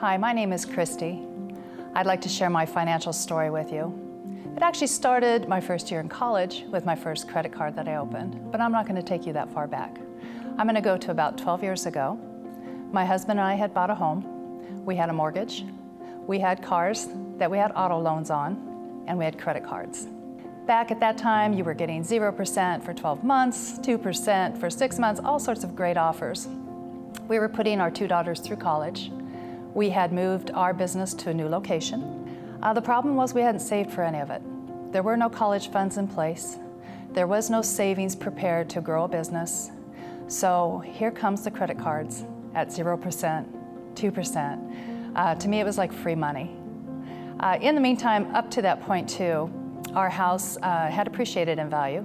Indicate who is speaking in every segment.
Speaker 1: Hi, my name is Christy. I'd like to share my financial story with you. It actually started my first year in college with my first credit card that I opened, but I'm not going to take you that far back. I'm going to go to about 12 years ago. My husband and I had bought a home. We had a mortgage. We had cars that we had auto loans on, and we had credit cards. Back at that time, you were getting 0% for 12 months, 2% for six months, all sorts of great offers. We were putting our two daughters through college. We had moved our business to a new location. Uh, the problem was we hadn't saved for any of it. There were no college funds in place. There was no savings prepared to grow a business. So here comes the credit cards at 0%, 2%. Uh, to me, it was like free money. Uh, in the meantime, up to that point, too, our house uh, had appreciated in value.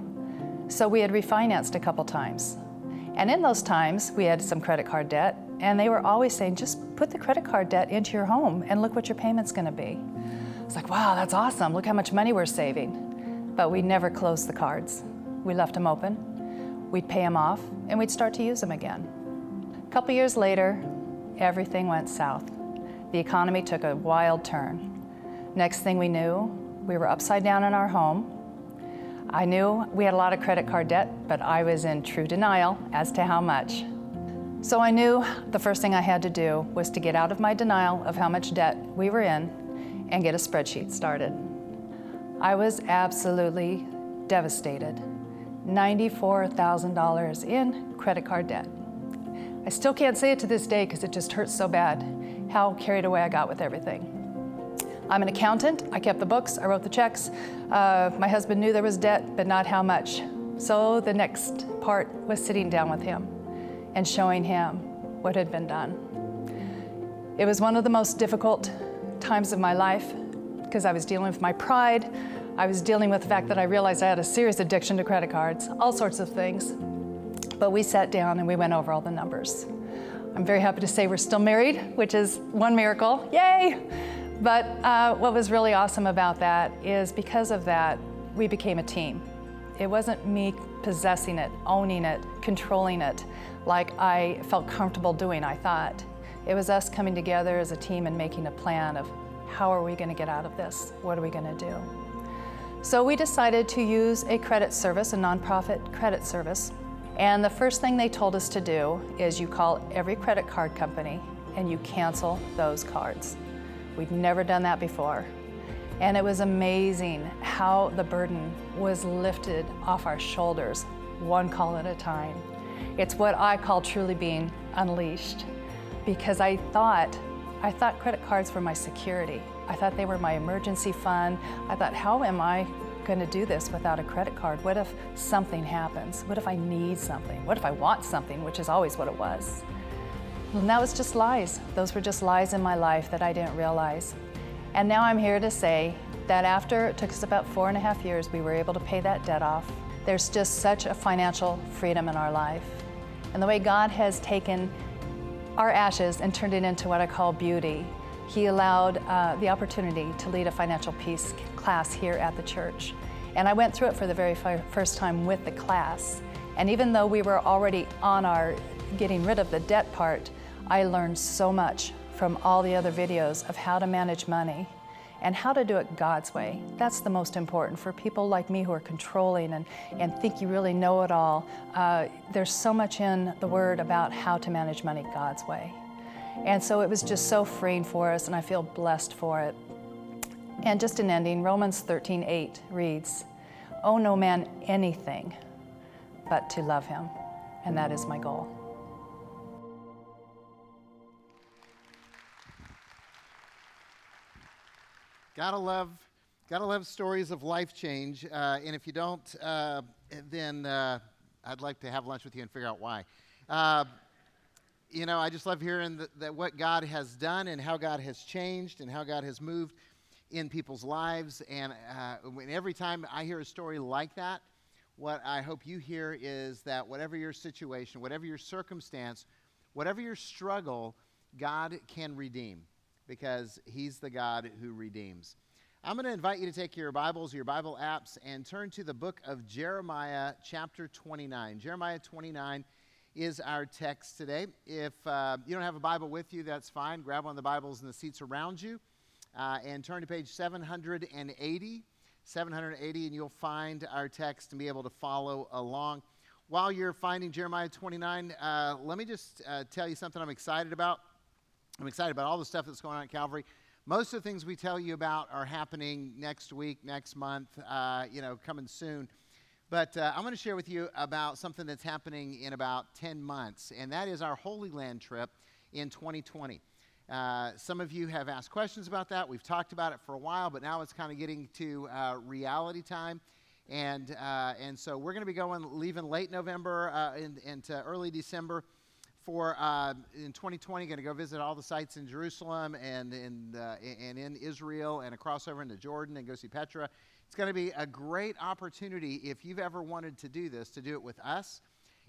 Speaker 1: So we had refinanced a couple times. And in those times, we had some credit card debt, and they were always saying, just put the credit card debt into your home and look what your payment's gonna be. It's like, wow, that's awesome. Look how much money we're saving. But we never closed the cards. We left them open, we'd pay them off, and we'd start to use them again. A couple years later, everything went south. The economy took a wild turn. Next thing we knew, we were upside down in our home. I knew we had a lot of credit card debt, but I was in true denial as to how much. So I knew the first thing I had to do was to get out of my denial of how much debt we were in and get a spreadsheet started. I was absolutely devastated. $94,000 in credit card debt. I still can't say it to this day because it just hurts so bad how carried away I got with everything. I'm an accountant. I kept the books, I wrote the checks. Uh, my husband knew there was debt, but not how much. So the next part was sitting down with him and showing him what had been done. It was one of the most difficult times of my life because I was dealing with my pride. I was dealing with the fact that I realized I had a serious addiction to credit cards, all sorts of things. But we sat down and we went over all the numbers. I'm very happy to say we're still married, which is one miracle. Yay! But uh, what was really awesome about that is because of that, we became a team. It wasn't me possessing it, owning it, controlling it like I felt comfortable doing, I thought. It was us coming together as a team and making a plan of how are we going to get out of this? What are we going to do? So we decided to use a credit service, a nonprofit credit service. And the first thing they told us to do is you call every credit card company and you cancel those cards. We'd never done that before. And it was amazing how the burden was lifted off our shoulders, one call at a time. It's what I call truly being unleashed because I thought I thought credit cards were my security. I thought they were my emergency fund. I thought, how am I going to do this without a credit card? What if something happens? What if I need something? What if I want something, which is always what it was? And that was just lies. Those were just lies in my life that I didn't realize. And now I'm here to say that after it took us about four and a half years, we were able to pay that debt off. There's just such a financial freedom in our life. And the way God has taken our ashes and turned it into what I call beauty, He allowed uh, the opportunity to lead a financial peace class here at the church. And I went through it for the very first time with the class. And even though we were already on our getting rid of the debt part, I learned so much from all the other videos of how to manage money and how to do it God's way. That's the most important for people like me who are controlling and, and think you really know it all. Uh, there's so much in the Word about how to manage money God's way. And so it was just so freeing for us, and I feel blessed for it. And just in ending, Romans 13 8 reads, Owe no man anything but to love him. And that is my goal.
Speaker 2: Gotta love, gotta love stories of life change. Uh, and if you don't, uh, then uh, I'd like to have lunch with you and figure out why. Uh, you know, I just love hearing that, what God has done and how God has changed and how God has moved in people's lives. And uh, every time I hear a story like that, what I hope you hear is that whatever your situation, whatever your circumstance, whatever your struggle, God can redeem because He's the God who redeems. I'm going to invite you to take your Bibles, your Bible apps, and turn to the book of Jeremiah, chapter 29. Jeremiah 29 is our text today. If uh, you don't have a Bible with you, that's fine. Grab one of the Bibles in the seats around you uh, and turn to page 780. 780, and you'll find our text and be able to follow along. While you're finding Jeremiah 29, uh, let me just uh, tell you something I'm excited about. I'm excited about all the stuff that's going on at Calvary. Most of the things we tell you about are happening next week, next month, uh, you know, coming soon. But uh, I'm going to share with you about something that's happening in about 10 months, and that is our Holy Land trip in 2020. Uh, some of you have asked questions about that. We've talked about it for a while, but now it's kind of getting to uh, reality time. And, uh, and so we're going to be going, leaving late November uh, into early December for uh, in 2020. Going to go visit all the sites in Jerusalem and in, uh, and in Israel and across over into Jordan and go see Petra. It's going to be a great opportunity if you've ever wanted to do this, to do it with us.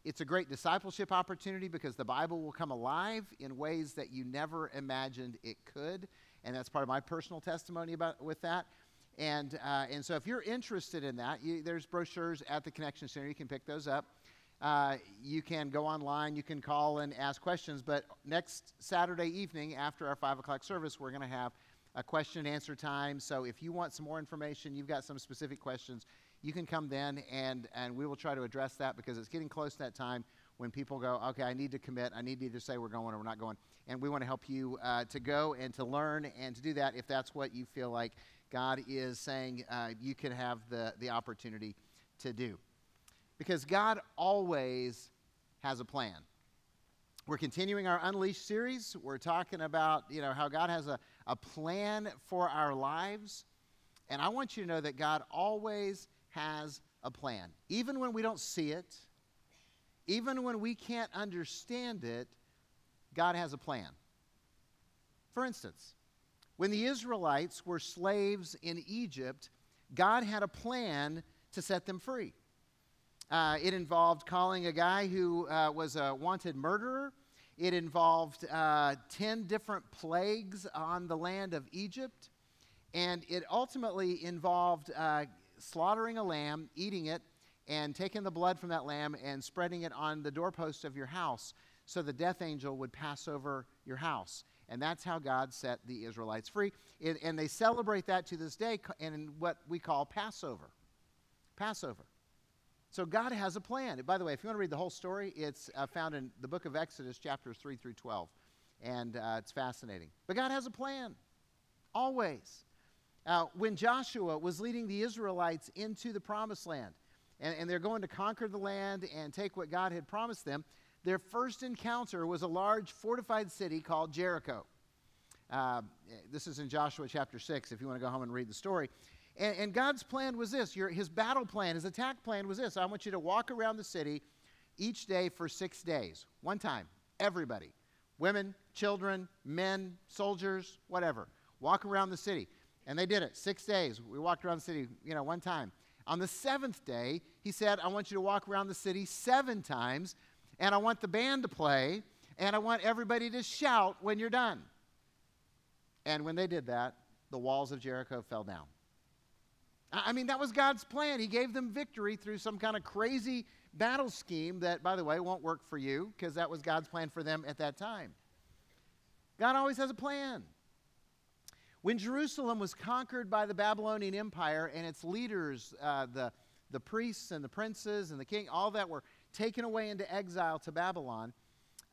Speaker 2: It's a great discipleship opportunity because the Bible will come alive in ways that you never imagined it could. And that's part of my personal testimony about with that. And, uh, and so if you're interested in that, you, there's brochures at the Connection Center. You can pick those up. Uh, you can go online, you can call and ask questions. But next Saturday evening, after our 5 o'clock service, we're going to have a question and answer time. So if you want some more information, you've got some specific questions, you can come then and, and we will try to address that because it's getting close to that time when people go, okay, I need to commit. I need to either say we're going or we're not going. And we want to help you uh, to go and to learn and to do that if that's what you feel like God is saying uh, you can have the, the opportunity to do. Because God always has a plan. We're continuing our Unleashed series. We're talking about, you know, how God has a, a plan for our lives. And I want you to know that God always has a plan. Even when we don't see it, even when we can't understand it, God has a plan. For instance, when the Israelites were slaves in Egypt, God had a plan to set them free. Uh, it involved calling a guy who uh, was a wanted murderer. It involved uh, 10 different plagues on the land of Egypt. And it ultimately involved uh, slaughtering a lamb, eating it, and taking the blood from that lamb and spreading it on the doorpost of your house so the death angel would pass over your house. And that's how God set the Israelites free. It, and they celebrate that to this day in what we call Passover. Passover. So God has a plan. by the way, if you want to read the whole story, it's uh, found in the book of Exodus, chapters 3 through 12. And uh, it's fascinating. But God has a plan, always. Uh, when Joshua was leading the Israelites into the promised land, and, and they're going to conquer the land and take what God had promised them, their first encounter was a large fortified city called Jericho. Uh, this is in Joshua chapter 6, if you want to go home and read the story. And, and God's plan was this your, his battle plan, his attack plan was this I want you to walk around the city each day for six days, one time, everybody women, children, men, soldiers, whatever. Walk around the city. And they did it six days. We walked around the city, you know, one time. On the seventh day, he said, I want you to walk around the city seven times, and I want the band to play, and I want everybody to shout when you're done. And when they did that, the walls of Jericho fell down. I mean, that was God's plan. He gave them victory through some kind of crazy battle scheme that, by the way, won't work for you because that was God's plan for them at that time. God always has a plan. When Jerusalem was conquered by the Babylonian Empire and its leaders, uh, the, the priests and the princes and the king, all that were taken away into exile to Babylon,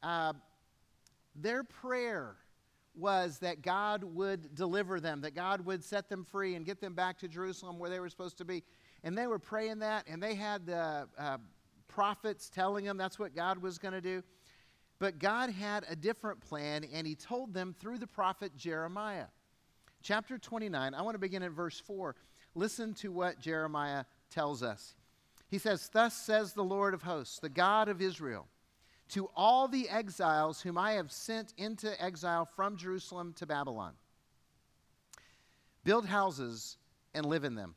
Speaker 2: uh, their prayer was that God would deliver them, that God would set them free and get them back to Jerusalem where they were supposed to be. And they were praying that, and they had the uh, prophets telling them that's what God was going to do. But God had a different plan, and He told them through the prophet Jeremiah chapter 29, I want to begin at verse 4. Listen to what Jeremiah tells us. He says, Thus says the Lord of hosts, the God of Israel, to all the exiles whom I have sent into exile from Jerusalem to Babylon build houses and live in them,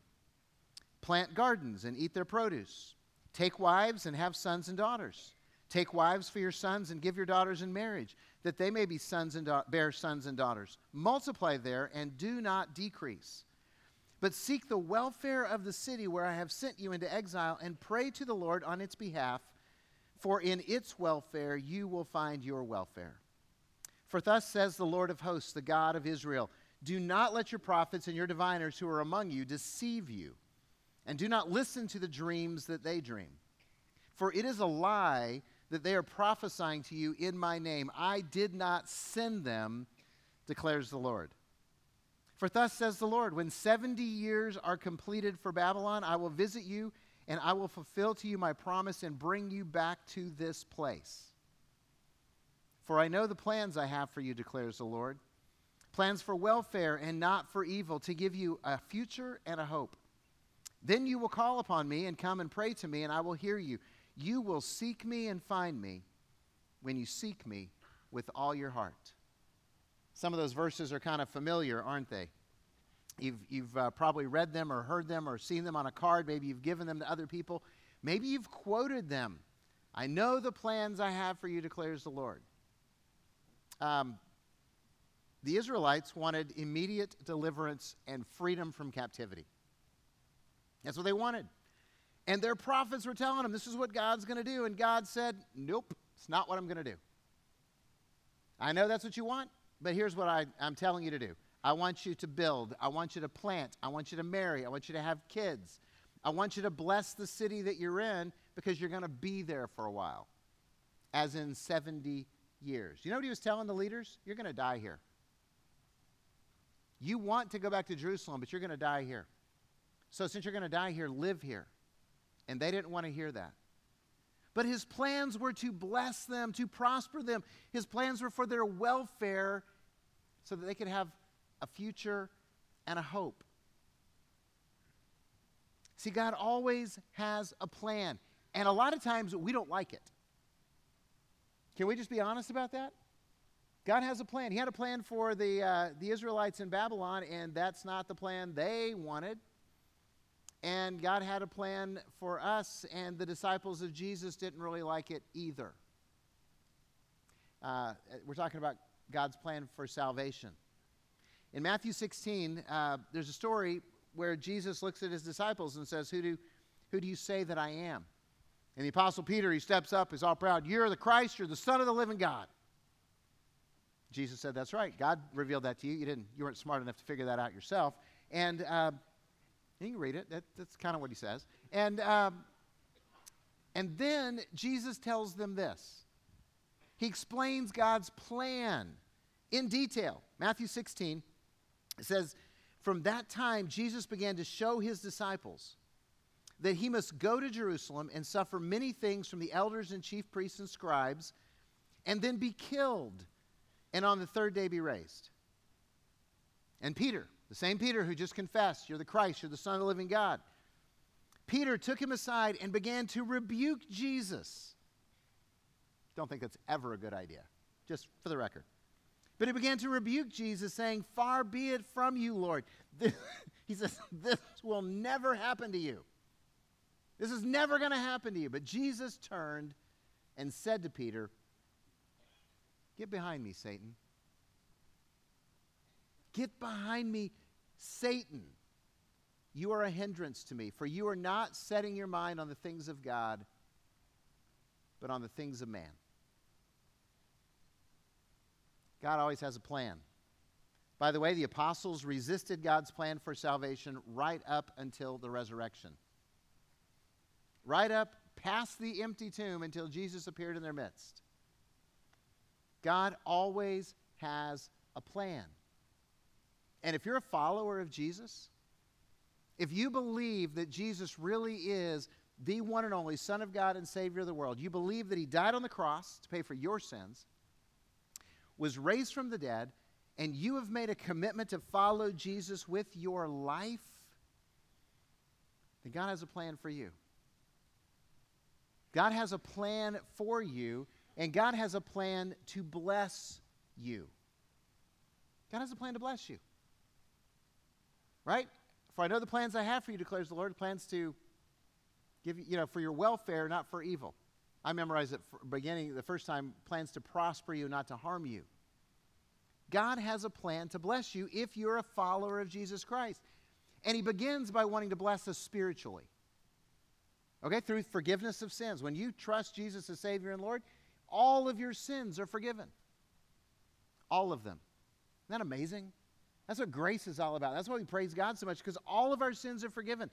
Speaker 2: plant gardens and eat their produce, take wives and have sons and daughters. Take wives for your sons and give your daughters in marriage that they may be sons and da- bear sons and daughters. Multiply there and do not decrease. But seek the welfare of the city where I have sent you into exile and pray to the Lord on its behalf for in its welfare you will find your welfare. For thus says the Lord of hosts, the God of Israel Do not let your prophets and your diviners who are among you deceive you, and do not listen to the dreams that they dream. For it is a lie that they are prophesying to you in my name. I did not send them, declares the Lord. For thus says the Lord, when 70 years are completed for Babylon, I will visit you and I will fulfill to you my promise and bring you back to this place. For I know the plans I have for you, declares the Lord plans for welfare and not for evil, to give you a future and a hope. Then you will call upon me and come and pray to me, and I will hear you. You will seek me and find me when you seek me with all your heart. Some of those verses are kind of familiar, aren't they? You've, you've uh, probably read them or heard them or seen them on a card. Maybe you've given them to other people. Maybe you've quoted them. I know the plans I have for you, declares the Lord. Um, the Israelites wanted immediate deliverance and freedom from captivity. That's what they wanted. And their prophets were telling them, this is what God's going to do. And God said, nope, it's not what I'm going to do. I know that's what you want, but here's what I, I'm telling you to do. I want you to build. I want you to plant. I want you to marry. I want you to have kids. I want you to bless the city that you're in because you're going to be there for a while, as in 70 years. You know what he was telling the leaders? You're going to die here. You want to go back to Jerusalem, but you're going to die here. So, since you're going to die here, live here. And they didn't want to hear that. But his plans were to bless them, to prosper them. His plans were for their welfare so that they could have a future, and a hope. See, God always has a plan, and a lot of times we don't like it. Can we just be honest about that? God has a plan. He had a plan for the, uh, the Israelites in Babylon, and that's not the plan they wanted. And God had a plan for us, and the disciples of Jesus didn't really like it either. Uh, we're talking about God's plan for salvation. In Matthew 16, uh, there's a story where Jesus looks at his disciples and says, who do, who do you say that I am? And the Apostle Peter, he steps up, is all proud. You're the Christ, you're the Son of the living God. Jesus said, That's right. God revealed that to you. You, didn't, you weren't smart enough to figure that out yourself. And uh, you can read it. That, that's kind of what he says. And, um, and then Jesus tells them this He explains God's plan in detail. Matthew 16, it says, From that time, Jesus began to show his disciples that he must go to Jerusalem and suffer many things from the elders and chief priests and scribes, and then be killed, and on the third day be raised. And Peter, the same Peter who just confessed, You're the Christ, you're the Son of the living God. Peter took him aside and began to rebuke Jesus. Don't think that's ever a good idea, just for the record. But he began to rebuke Jesus, saying, Far be it from you, Lord. he says, This will never happen to you. This is never going to happen to you. But Jesus turned and said to Peter, Get behind me, Satan. Get behind me, Satan. You are a hindrance to me, for you are not setting your mind on the things of God, but on the things of man. God always has a plan. By the way, the apostles resisted God's plan for salvation right up until the resurrection. Right up past the empty tomb until Jesus appeared in their midst. God always has a plan. And if you're a follower of Jesus, if you believe that Jesus really is the one and only Son of God and Savior of the world, you believe that He died on the cross to pay for your sins, was raised from the dead, and you have made a commitment to follow Jesus with your life, then God has a plan for you. God has a plan for you, and God has a plan to bless you. God has a plan to bless you. Right? For I know the plans I have for you, declares the Lord, plans to give you, you know, for your welfare, not for evil. I memorized it beginning the first time plans to prosper you, not to harm you. God has a plan to bless you if you're a follower of Jesus Christ. And He begins by wanting to bless us spiritually. Okay, through forgiveness of sins. When you trust Jesus as Savior and Lord, all of your sins are forgiven. All of them. Isn't that amazing? That's what grace is all about. That's why we praise God so much, because all of our sins are forgiven.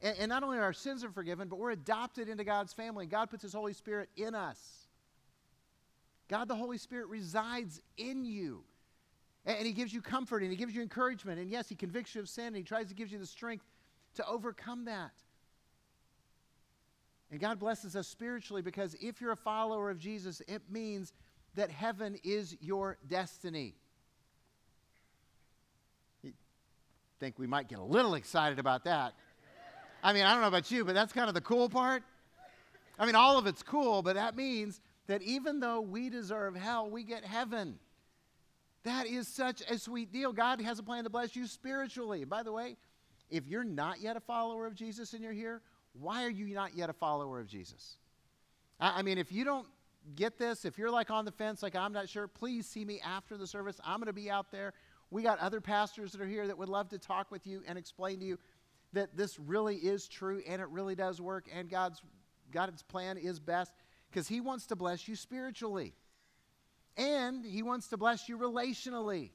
Speaker 2: And, and, not only are our sins are forgiven, but we're adopted into God's family. God puts His Holy Spirit in us. God the Holy Spirit resides in you. And, and He gives you comfort and He gives you encouragement. And yes, He convicts you of sin and He tries to give you the strength to overcome that. And God blesses us spiritually because if you're a follower of Jesus, it means that heaven is your destiny. You think we might get a little excited about that. I mean, I don't know about you, but that's kind of the cool part. I mean, all of it's cool, but that means that even though we deserve hell, we get heaven. That is such a sweet deal. God has a plan to bless you spiritually. By the way, if you're not yet a follower of Jesus and you're here, why are you not yet a follower of Jesus? I, I mean, if you don't get this, if you're like on the fence, like I'm not sure, please see me after the service. I'm going to be out there. We got other pastors that are here that would love to talk with you and explain to you that this really is true and it really does work and God's God's plan is best because he wants to bless you spiritually. And he wants to bless you relationally.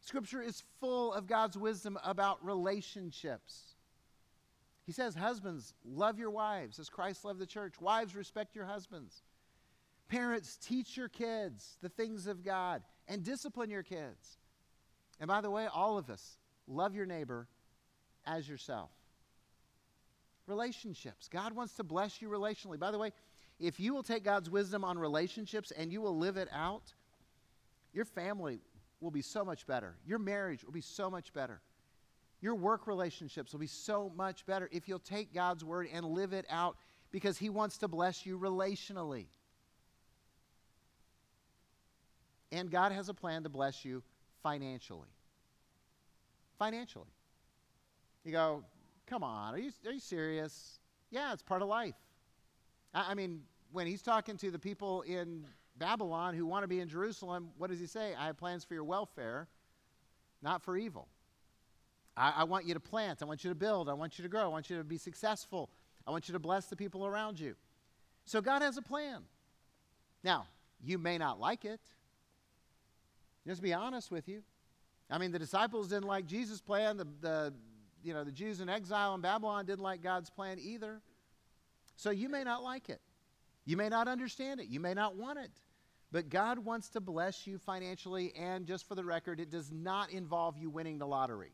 Speaker 2: Scripture is full of God's wisdom about relationships. He says, Husbands, love your wives as Christ loved the church. Wives, respect your husbands. Parents, teach your kids the things of God and discipline your kids. And by the way, all of us, love your neighbor as yourself. Relationships. God wants to bless you relationally. By the way, if you will take God's wisdom on relationships and you will live it out, your family will be so much better. Your marriage will be so much better. Your work relationships will be so much better if you'll take God's word and live it out because He wants to bless you relationally. And God has a plan to bless you financially. Financially. You go, come on, are you, are you serious? Yeah, it's part of life. I, I mean, when he's talking to the people in Babylon who want to be in Jerusalem, what does he say? I have plans for your welfare, not for evil. I, I, want you to plant. I want you to build. I want you to grow. I want you to be successful. I want you to bless the people around you. So God has a plan. Now, you may not like it. Just be honest with you. I mean, the disciples didn't like Jesus' plan. The, the, you know, the Jews in exile in Babylon didn't like God's plan either. So you may not like it. You may not understand it. You may not want it. But God wants to bless you financially, and just for the record, it does not involve you winning the lottery.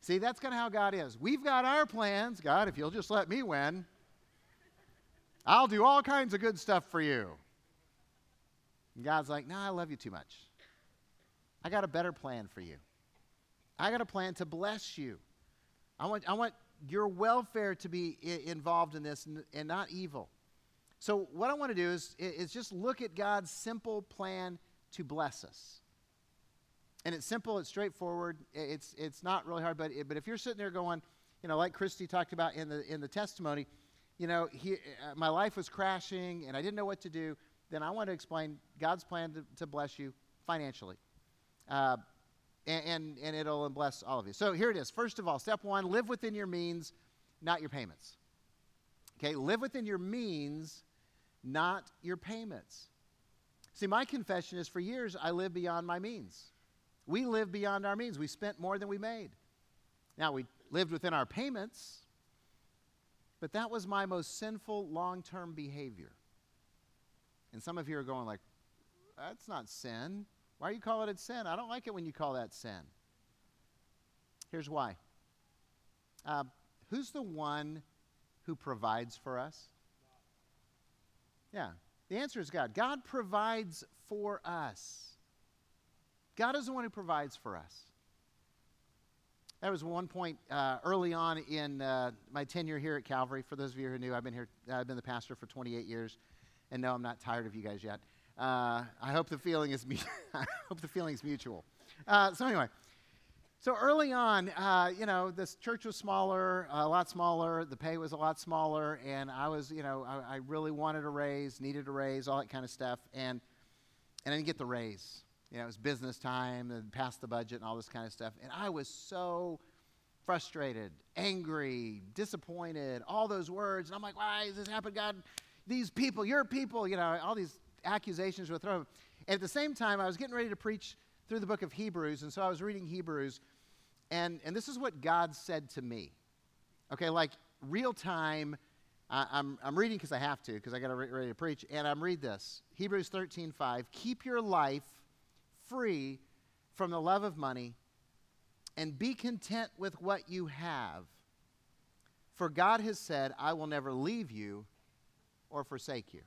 Speaker 2: See, that's kind of how God is. We've got our plans. God, if you'll just let me win, I'll do all kinds of good stuff for you. And God's like, no, nah, I love you too much. I got a better plan for you. I got a plan to bless you. I want, I want your welfare to be I- involved in this and, and, not evil. So, what I want to do is, is just look at God's simple plan to bless us. And it's simple, it's straightforward, it's, it's not really hard, but, but if you're sitting there going, you know, like Christy talked about in the, in the testimony, you know, he, uh, my life was crashing and I didn't know what to do, then I want to explain God's plan to, to bless you financially. Uh, and, and, and it'll bless all of you. So here it is. First of all, step one live within your means, not your payments. Okay, live within your means, not your payments. See, my confession is for years I lived beyond my means. We lived beyond our means. We spent more than we made. Now, we lived within our payments, but that was my most sinful long term behavior. And some of you are going, like, that's not sin. Why are you calling it sin? I don't like it when you call that sin. Here's why. Uh, who's the one who provides for us? Yeah, the answer is God. God provides for us. God is the one who provides for us. That was one point uh, early on in uh, my tenure here at Calvary. For those of you who knew, I've been here. I've been the pastor for 28 years, and no, I'm not tired of you guys yet. Uh, I hope the feeling is I hope the feeling is mutual. Uh, so anyway, so early on, uh, you know, this church was smaller, a lot smaller. The pay was a lot smaller, and I was, you know, I, I really wanted a raise, needed a raise, all that kind of stuff, and and I didn't get the raise. You know, it was business time and past the budget and all this kind of stuff, and I was so frustrated, angry, disappointed, all those words. And I'm like, why is this happening, God? These people, your people, you know, all these accusations were thrown. And at the same time, I was getting ready to preach through the book of Hebrews, and so I was reading Hebrews, and, and this is what God said to me. Okay, like real time, uh, I'm, I'm reading because I have to, because I got to re- ready to preach, and I'm read this Hebrews 13 5. Keep your life free from the love of money and be content with what you have. For God has said, I will never leave you or forsake you.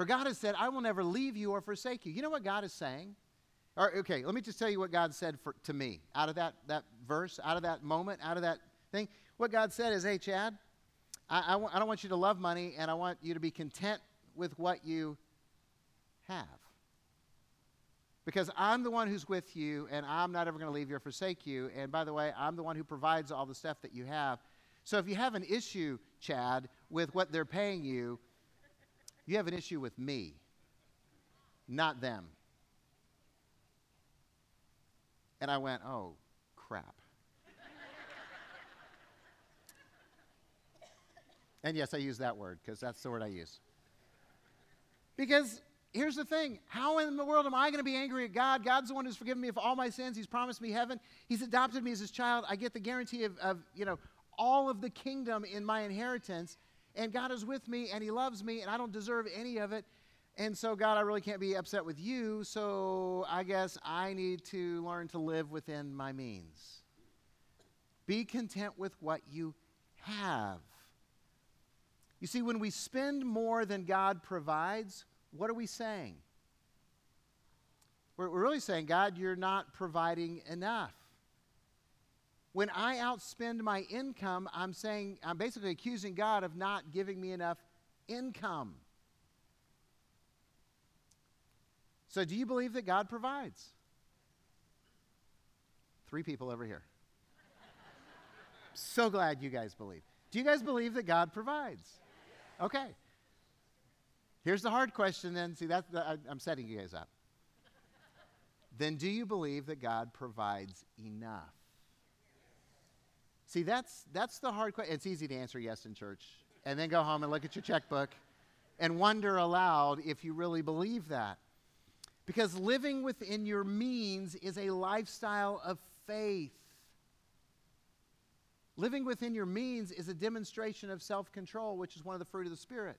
Speaker 2: For God has said, I will never leave you or forsake you. You know what God is saying? Okay, let me just tell you what God said for, to me out of that, that verse, out of that moment, out of that thing. What God said is, hey, Chad, I I, w- I don't want you to love money, and I want you to be content with what you have. Because I'm the one who's with you, and I'm not ever going to leave you or forsake you. And by the way, I'm the one who provides all the stuff that you have. So if you have an issue, Chad, with what they're paying you, you have an issue with me, not them. And I went, oh, crap. and yes, I use that word because that's the word I use. Because here's the thing how in the world am I going to be angry at God? God's the one who's forgiven me of all my sins. He's promised me heaven. He's adopted me as his child. I get the guarantee of, of you know, all of the kingdom in my inheritance and God is with me and He loves me and I don't deserve any of it. And so, God, I really can't be upset with you, so I guess I need to learn to live within my means. Be content with what you have. You see, when we spend more than God provides, what are we saying? We're, really saying, God, you're not providing enough. When I outspend my income, I'm saying, I'm basically accusing God of not giving me enough income. So, do you believe that God provides? Three people over here. so glad you guys believe. Do you guys believe that God provides? Okay. Here's the hard question then. See, I, I'm setting you guys up. then, do you believe that God provides enough? See, that's, that's the hard question. It's easy to answer yes in church and then go home and look at your checkbook and wonder aloud if you really believe that. Because living within your means is a lifestyle of faith. Living within your means is a demonstration of self control, which is one of the fruit of the Spirit.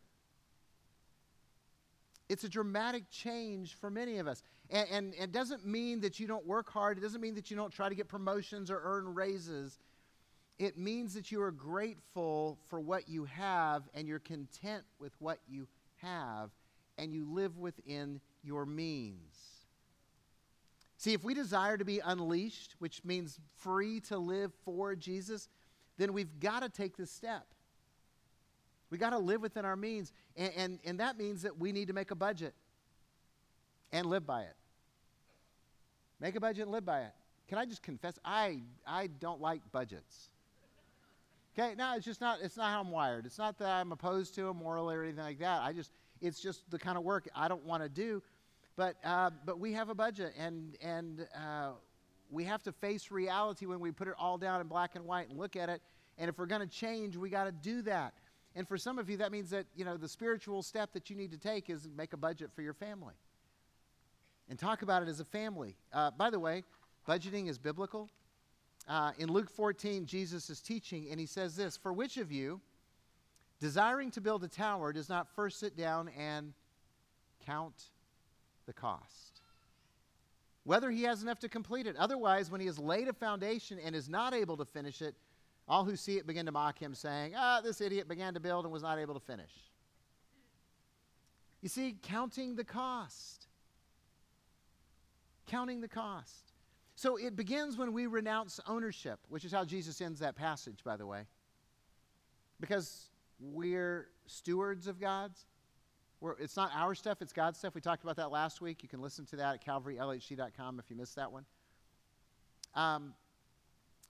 Speaker 2: It's a dramatic change for many of us. And, and, and, it doesn't mean that you don't work hard, it doesn't mean that you don't try to get promotions or earn raises it means that you are grateful for what you have and you're content with what you have and you live within your means. See, if we desire to be unleashed, which means free to live for Jesus, then we've got to take this step. We got to live within our means. And, and, and that means that we need to make a budget and live by it. Make a budget and live by it. Can I just confess? I, I don't like budgets. Okay, no, it's just not, it's not how I'm wired. It's not that I'm opposed to them morally or anything like that. I just, it's just the kind of work I don't want to do. But, uh, but we have a budget, and, and uh, we have to face reality when we put it all down in black and white and look at it. And if we're going to change, we got to do that. And for some of you, that means that, you know, the spiritual step that you need to take is make a budget for your family. And talk about it as a family. Uh, by the way, budgeting is biblical. Uh, in Luke 14, Jesus is teaching, and he says this For which of you, desiring to build a tower, does not first sit down and count the cost? Whether he has enough to complete it. Otherwise, when he has laid a foundation and is not able to finish it, all who see it begin to mock him, saying, Ah, this idiot began to build and was not able to finish. You see, counting the cost. Counting the cost. So it begins when we renounce ownership, which is how Jesus ends that passage, by the way. Because we're stewards of God's. We're, it's not our stuff, it's God's stuff. We talked about that last week. You can listen to that at calvarylhc.com if you missed that one. Um,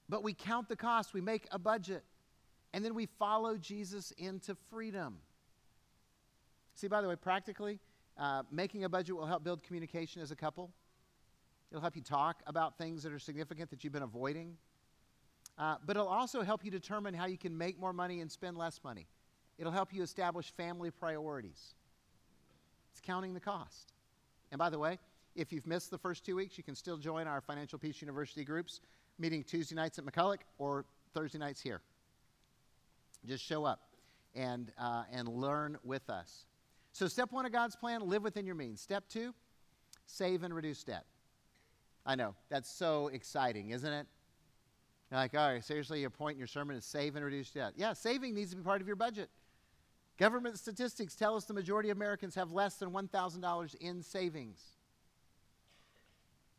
Speaker 2: but we count the cost, we make a budget, and then we follow Jesus into freedom. See, by the way, practically, uh, making a budget will help build communication as a couple. It'll help you talk about things that are significant that you've been avoiding. Uh, but it'll also help you determine how you can make more money and spend less money. It'll help you establish family priorities. It's counting the cost. And by the way, if you've missed the first two weeks, you can still join our Financial Peace University groups, meeting Tuesday nights at McCulloch or Thursday nights here. Just show up and, uh, and learn with us. So, step one of God's plan live within your means. Step two, save and reduce debt. I know, that's so exciting, isn't it? You're like, all right, seriously, your point in your sermon is save and reduce debt. Yeah, saving needs to be part of your budget. Government statistics tell us the majority of Americans have less than $1,000 in savings.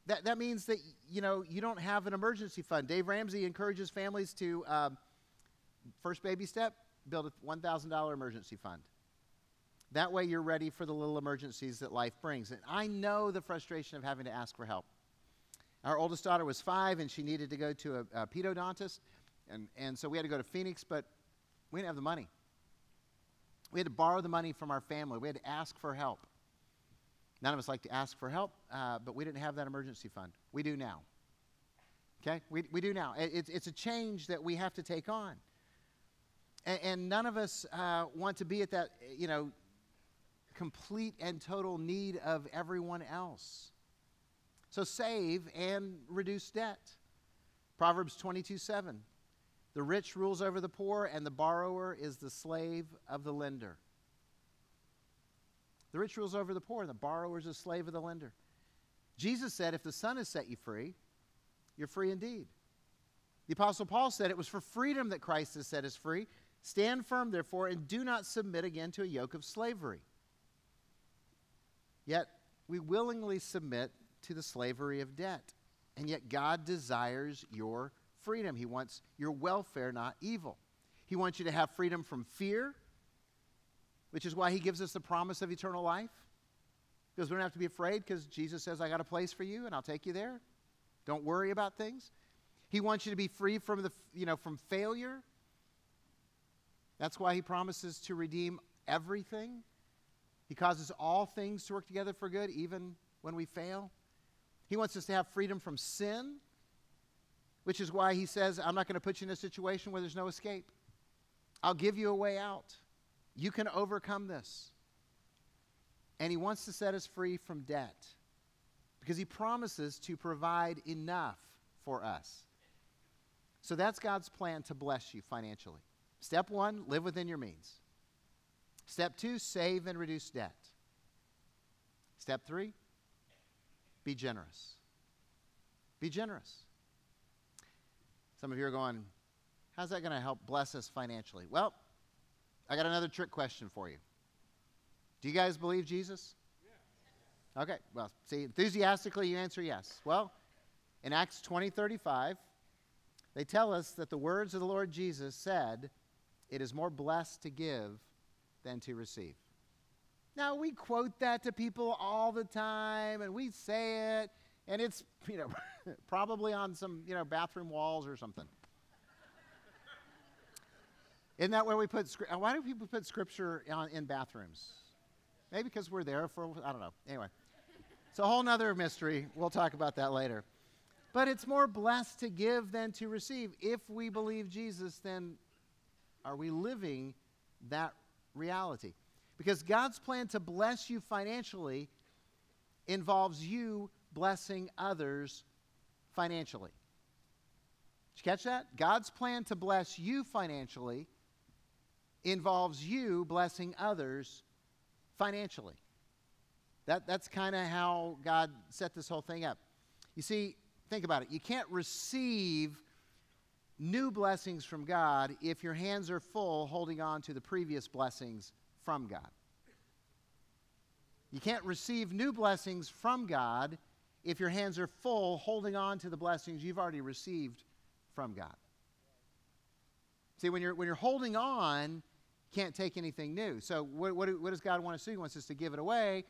Speaker 2: That, that means that you know you don't have an emergency fund. Dave Ramsey encourages families to um, first baby step build a $1,000 emergency fund. That way you're ready for the little emergencies that life brings. And I know the frustration of having to ask for help. Our oldest daughter was five and she needed to go to a, a pedodontist. And, and so we had to go to Phoenix, but we didn't have the money. We had to borrow the money from our family. We had to ask for help. None of us like to ask for help, uh, but we didn't have that emergency fund. We do now. Okay? We, we do now. It, it's a change that we have to take on. And, and none of us uh, want to be at that, you know, complete and total need of everyone else. So save and reduce debt. Proverbs 22 7. The rich rules over the poor, and the borrower is the slave of the lender. The rich rules over the poor, and the borrower is a slave of the lender. Jesus said, If the Son has set you free, you're free indeed. The Apostle Paul said it was for freedom that Christ has set us free. Stand firm, therefore, and do not submit again to a yoke of slavery. Yet we willingly submit to the slavery of debt. And yet God desires your freedom. He wants your welfare, not evil. He wants you to have freedom from fear, which is why He gives us the promise of eternal life. Because we don't have to be afraid because Jesus says, I got a place for you and I'll take you there. Don't worry about things. He wants you to be free from the you know from failure. That's why he promises to redeem everything. He causes all things to work together for good, even when we fail. He wants us to have freedom from sin, which is why he says, I'm not going to put you in a situation where there's no escape. I'll give you a way out. You can overcome this. And he wants to set us free from debt because he promises to provide enough for us. So that's God's plan to bless you financially. Step one, live within your means. Step two, save and reduce debt. Step three, be generous. Be generous. Some of you are going, how's that going to help bless us financially? Well, I got another trick question for you. Do you guys believe Jesus? Yeah. Okay, well, see, enthusiastically you answer yes. Well, in Acts 20 35, they tell us that the words of the Lord Jesus said, It is more blessed to give than to receive. Now, we quote that to people all the time, and we say it, and it's, you know, probably on some, you know, bathroom walls or something. Isn't that where we put, scripture. Uh, why do people put scripture on, in bathrooms? Maybe because we're there for, I don't know. Anyway, it's a whole other mystery. We'll talk about that later. But it's more blessed to give than to receive. If we believe Jesus, then are we living that reality. Because God's plan to bless you financially involves you blessing others financially. Did you catch that? God's plan to bless you financially involves you blessing others financially. That, that's kind of how God set this whole thing up. You see, think about it. You can't receive new blessings from God if your hands are full holding on to the previous blessings from God. You can't receive new blessings from God if your hands are full holding on to the blessings you've already received from God. See, when you're, when you're holding on, you can't take anything new. So, what, what, what does God want us to do? He wants us to give it away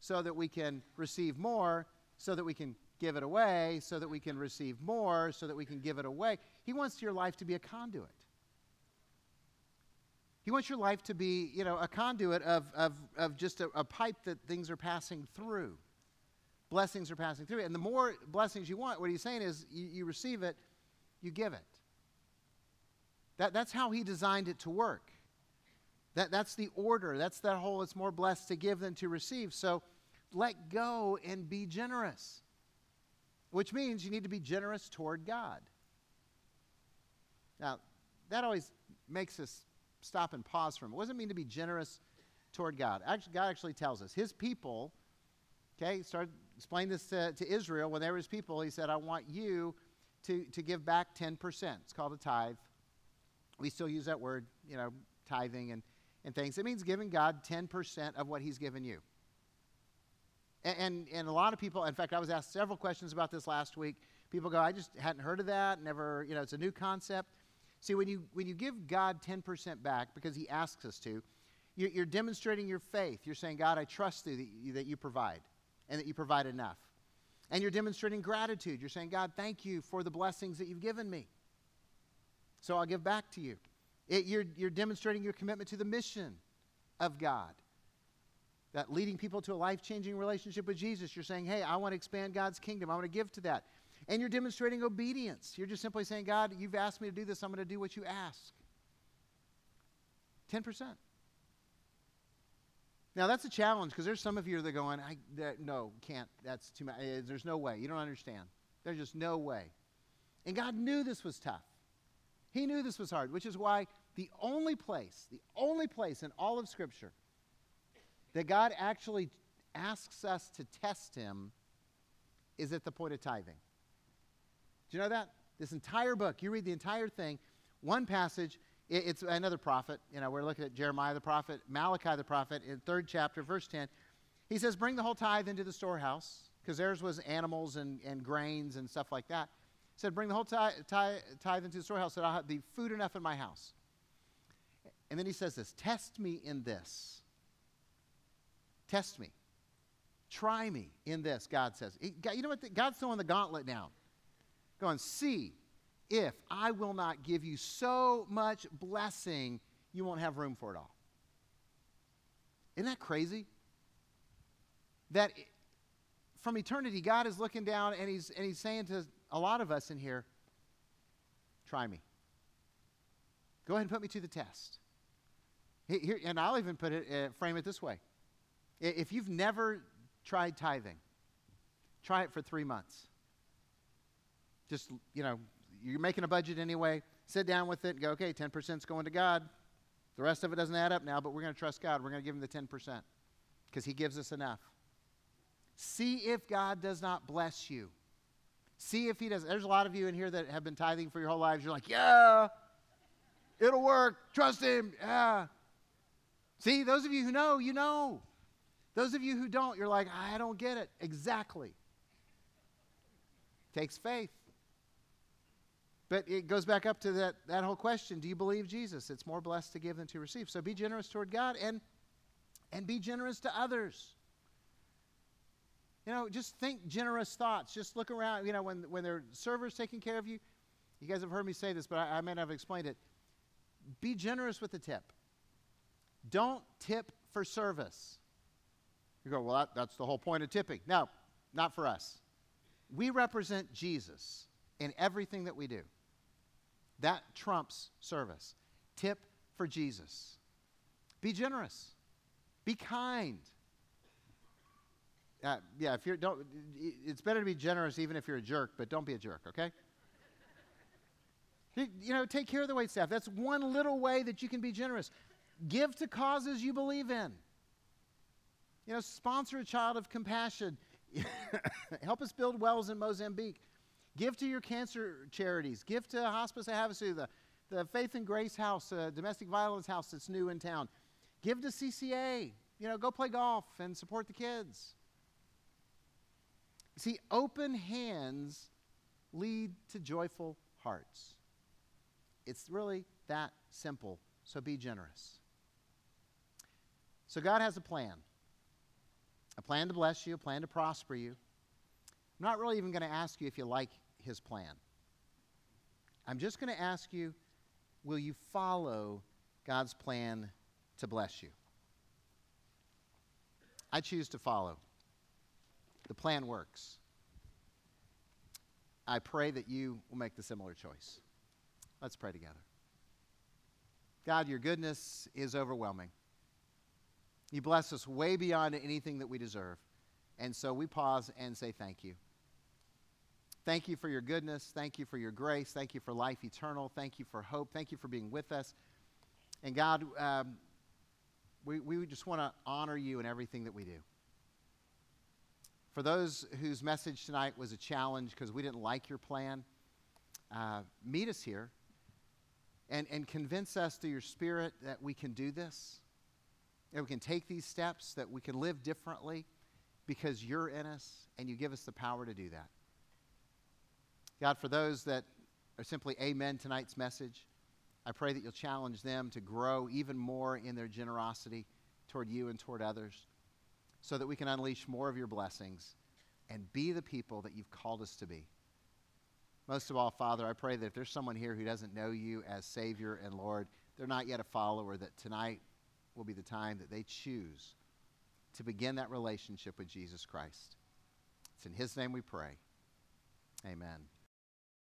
Speaker 2: so that we can receive more, so that we can give it away so that we can receive more, so that we can give it away. He wants your life to be a conduit. He wants your life to be, you know, a conduit of, of, of just a, a pipe that things are passing through. Blessings are passing through. And the more blessings you want, what he's saying is you, you receive it, you give it. That, that's how He designed it to work. That, that's the order. That's that whole it's more blessed to give than to receive. So let go and be generous, which means you need to be generous toward God. Now, that always makes us stop and pause for does it mean to be generous toward God? Actually, God actually tells us. His people, okay, started explaining this to, to Israel. When they were his people, he said, I want you to, to give back 10%. It's called a tithe. We still use that word, you know, tithing and, and things. It means giving God 10% of what he's given you. And, and, and a lot of people, in fact, I was asked several questions about this last week. People go, I just hadn't heard of that, never, you know, it's a new concept. See, when you, when you give God 10% back because He asks us to, you're, you're demonstrating your faith. You're saying, God, I trust you that, you that you provide and that you provide enough. And you're demonstrating gratitude. You're saying, God, thank you for the blessings that you've given me. So I'll give back to you. It, you're, you're demonstrating your commitment to the mission of God. That leading people to a life changing relationship with Jesus. You're saying, hey, I want to expand God's kingdom. I want to give to that. And you're demonstrating obedience. You're just simply saying, God, you've asked me to do this. I'm going to do what you ask. 10%. Now, that's a challenge because there's some of you that are going, I, that, no, can't. That's too much. Eh, there's no way. You don't understand. There's just no way. And God knew this was tough. He knew this was hard, which is why the only place, the only place in all of Scripture that God actually asks us to test Him is at the point of tithing. Do you know that? This entire book, you read the entire thing, one passage, it, it's another prophet. You know, we're looking at Jeremiah the prophet, Malachi the prophet, in third chapter, verse 10. He says, Bring the whole tithe into the storehouse, because theirs was animals and, and grains and stuff like that. He said, Bring the whole tithe, tithe, into the storehouse, so I'll have the food enough in my house. And then he says this Test me in this. Test me. Try me in this, God says. you know what? God's throwing the gauntlet now going, See if I will not give you so much blessing, you won't have room for it all. Isn't that crazy? That from eternity, God is looking down and he's, and he's saying to a lot of us in here, try me. Go ahead and put me to the test. Here, and I'll even put it, uh, frame it this way. If you've never tried tithing, try it for three months. Just, you know, you're making a budget anyway. Sit down with it and go, okay, 10% is going to God. The rest of it doesn't add up now, but we're going to trust God. We're going to give Him the 10% because He gives us enough. See if God does not bless you. See if He does. There's a lot of you in here that have been tithing for your whole lives. You're like, yeah, it'll work. Trust Him. Yeah. See, those of you who know, you know. Those of you who don't, you're like, I don't get it. Exactly. Takes faith. But it goes back up to that, that whole question do you believe Jesus? It's more blessed to give than to receive. So be generous toward God and, and be generous to others. You know, just think generous thoughts. Just look around. You know, when, when there are servers taking care of you, you guys have heard me say this, but I, I may not have explained it. Be generous with the tip. Don't tip for service. You go, well, that, that's the whole point of tipping. No, not for us. We represent Jesus in everything that we do. That trumps service. Tip for Jesus. Be generous. Be kind. Uh, yeah, if you're don't, it's better to be generous even if you're a jerk, but don't be a jerk, okay? you know, take care of the wait staff. That's one little way that you can be generous. Give to causes you believe in. You know, sponsor a child of compassion. Help us build wells in Mozambique. Give to your cancer charities. Give to Hospice of Havasu, the, the Faith and Grace House, uh, domestic violence house that's new in town. Give to CCA. You know, go play golf and support the kids. See, open hands lead to joyful hearts. It's really that simple. So be generous. So God has a plan a plan to bless you, a plan to prosper you. I'm not really even going to ask you if you like his plan. I'm just going to ask you will you follow God's plan to bless you? I choose to follow. The plan works. I pray that you will make the similar choice. Let's pray together. God, your goodness is overwhelming. You bless us way beyond anything that we deserve. And so we pause and say thank you. Thank you for your goodness. Thank you for your grace. Thank you for life eternal. Thank you for hope. Thank you for being with us. And God, um, we, we just want to honor you in everything that we do. For those whose message tonight was a challenge because we didn't like your plan, uh, meet us here and, and convince us through your spirit that we can do this, that we can take these steps, that we can live differently because you're in us and you give us the power to do that. God, for those that are simply amen tonight's message, I pray that you'll challenge them to grow even more in their generosity toward you and toward others so that we can unleash more of your blessings and be the people that you've called us to be. Most of all, Father, I pray that if there's someone here who doesn't know you as Savior and Lord, they're not yet a follower, that tonight will be the time that they choose to begin that relationship with Jesus Christ. It's in His name we pray. Amen.